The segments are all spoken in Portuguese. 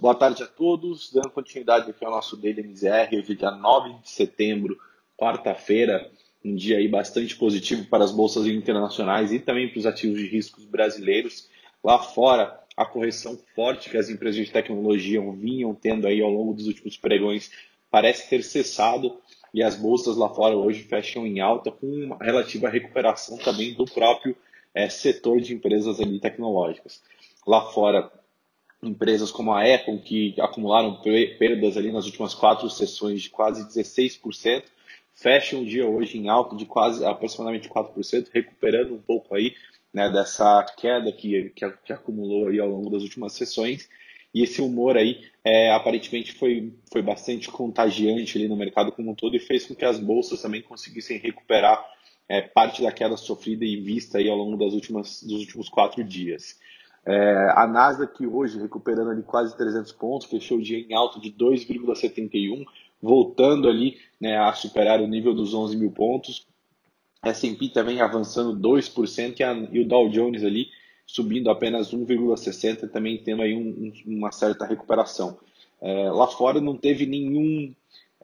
Boa tarde a todos. Dando continuidade aqui ao nosso Daily MZR, hoje é dia 9 de setembro, quarta-feira, um dia aí bastante positivo para as bolsas internacionais e também para os ativos de riscos brasileiros. Lá fora, a correção forte que as empresas de tecnologia vinham tendo aí ao longo dos últimos pregões parece ter cessado e as bolsas lá fora hoje fecham em alta com uma relativa recuperação também do próprio é, setor de empresas ali tecnológicas. Lá fora, empresas como a Apple, que acumularam perdas ali nas últimas quatro sessões de quase 16%, fecham o dia hoje em alta de quase aproximadamente 4%, recuperando um pouco aí né, dessa queda que, que, que, acumulou aí ao longo das últimas sessões. E esse humor aí é, aparentemente foi, foi bastante contagiante ali no mercado como um todo e fez com que as bolsas também conseguissem recuperar é, parte da queda sofrida e vista aí ao longo das últimas, dos últimos quatro dias. É, a Nasdaq hoje recuperando ali quase 300 pontos, fechou o dia em alta de 2,71, voltando ali né, a superar o nível dos 11 mil pontos. S&P também avançando 2% e, a, e o Dow Jones ali subindo apenas 1,60, também tendo aí um, um, uma certa recuperação. É, lá fora não teve nenhum,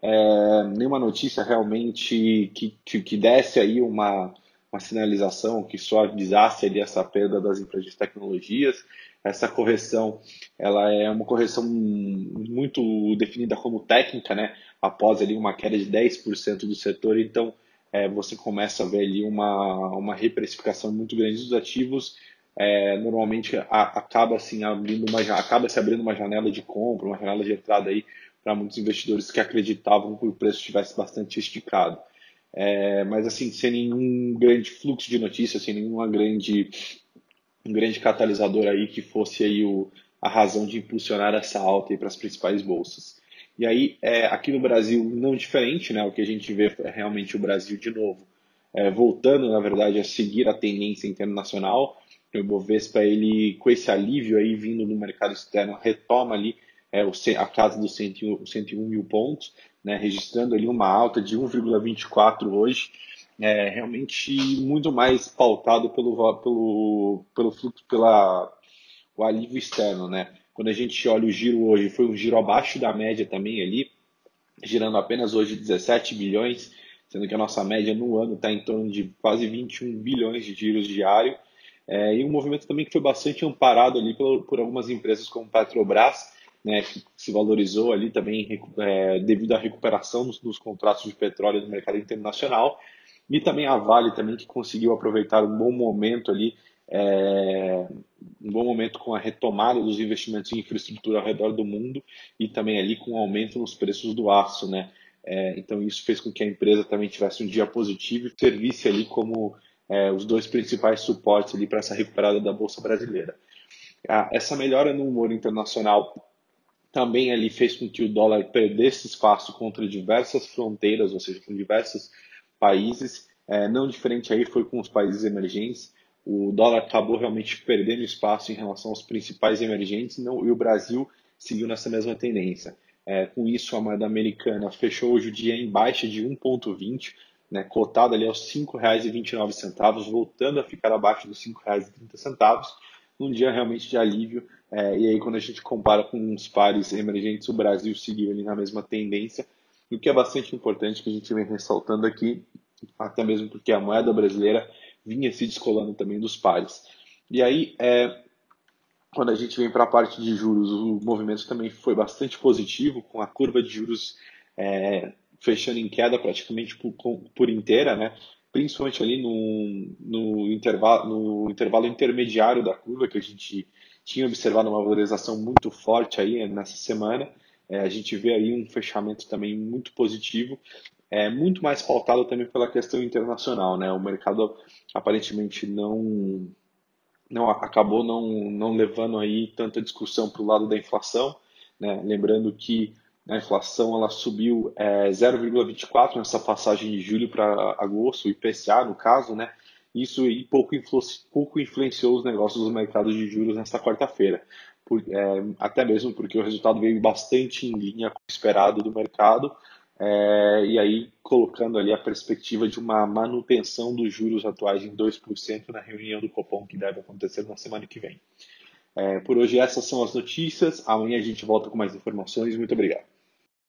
é, nenhuma notícia realmente que, que, que desse aí uma, uma sinalização que suavizasse ali essa perda das empresas de tecnologias. Essa correção, ela é uma correção muito definida como técnica, né? Após ali uma queda de 10% do setor, então é, você começa a ver ali uma, uma reprecificação muito grande dos ativos. É, normalmente a, acaba assim abrindo uma acaba se abrindo uma janela de compra, uma janela de entrada aí para muitos investidores que acreditavam que o preço estivesse bastante esticado. É, mas assim, sem nenhum grande fluxo de notícias, sem nenhuma grande, um grande catalisador aí que fosse aí o, a razão de impulsionar essa alta para as principais bolsas. E aí, é, aqui no Brasil, não diferente, né? O que a gente vê é realmente o Brasil de novo, é, voltando, na verdade, a seguir a tendência internacional. O Ibovespa, ele, com esse alívio aí vindo do mercado externo, retoma ali é, a casa dos 101, 101 mil pontos né, registrando ali uma alta de 1,24 hoje, é, realmente muito mais pautado pelo, pelo, pelo fluxo, pela, o alívio externo, né? Quando a gente olha o giro hoje, foi um giro abaixo da média também ali, girando apenas hoje 17 bilhões, sendo que a nossa média no ano está em torno de quase 21 bilhões de giros diário, é, e um movimento também que foi bastante amparado ali por, por algumas empresas como Petrobras, né, que se valorizou ali também é, devido à recuperação dos, dos, contratos de petróleo no mercado internacional e também a Vale também que conseguiu aproveitar um bom momento ali é, um bom momento com a retomada dos investimentos em infraestrutura ao redor do mundo e também ali com o aumento nos preços do aço, né? É, então isso fez com que a empresa também tivesse um dia positivo e servisse ali como é, os dois principais suportes ali para essa recuperada da bolsa brasileira. Ah, essa melhora no humor internacional também ali fez com que o dólar perdesse espaço contra diversas fronteiras, ou seja, com diversos países. É, não diferente aí foi com os países emergentes. O dólar acabou realmente perdendo espaço em relação aos principais emergentes não, e o Brasil seguiu nessa mesma tendência. É, com isso, a moeda americana fechou hoje o dia em baixa de 1,20, né, cotada ali aos R$ 5,29, voltando a ficar abaixo dos R$ 5,30 num dia realmente de alívio. É, e aí, quando a gente compara com os pares emergentes, o Brasil seguiu ali na mesma tendência, o que é bastante importante que a gente vem ressaltando aqui, até mesmo porque a moeda brasileira vinha se descolando também dos pares. E aí, é, quando a gente vem para a parte de juros, o movimento também foi bastante positivo, com a curva de juros é, fechando em queda praticamente por, por inteira, né? Principalmente ali no, no, intervalo, no intervalo intermediário da curva, que a gente tinha observado uma valorização muito forte aí nessa semana. É, a gente vê aí um fechamento também muito positivo, é muito mais pautado também pela questão internacional, né? O mercado aparentemente não não acabou não, não levando aí tanta discussão para o lado da inflação, né? Lembrando que a inflação ela subiu é, 0,24 nessa passagem de julho para agosto, o IPCA no caso, né? Isso aí pouco, influ pouco influenciou os negócios dos mercados de juros nesta quarta-feira. É, até mesmo porque o resultado veio bastante em linha com o esperado do mercado, é, e aí colocando ali a perspectiva de uma manutenção dos juros atuais em 2% na reunião do Copom que deve acontecer na semana que vem. É, por hoje essas são as notícias. Amanhã a gente volta com mais informações. Muito obrigado.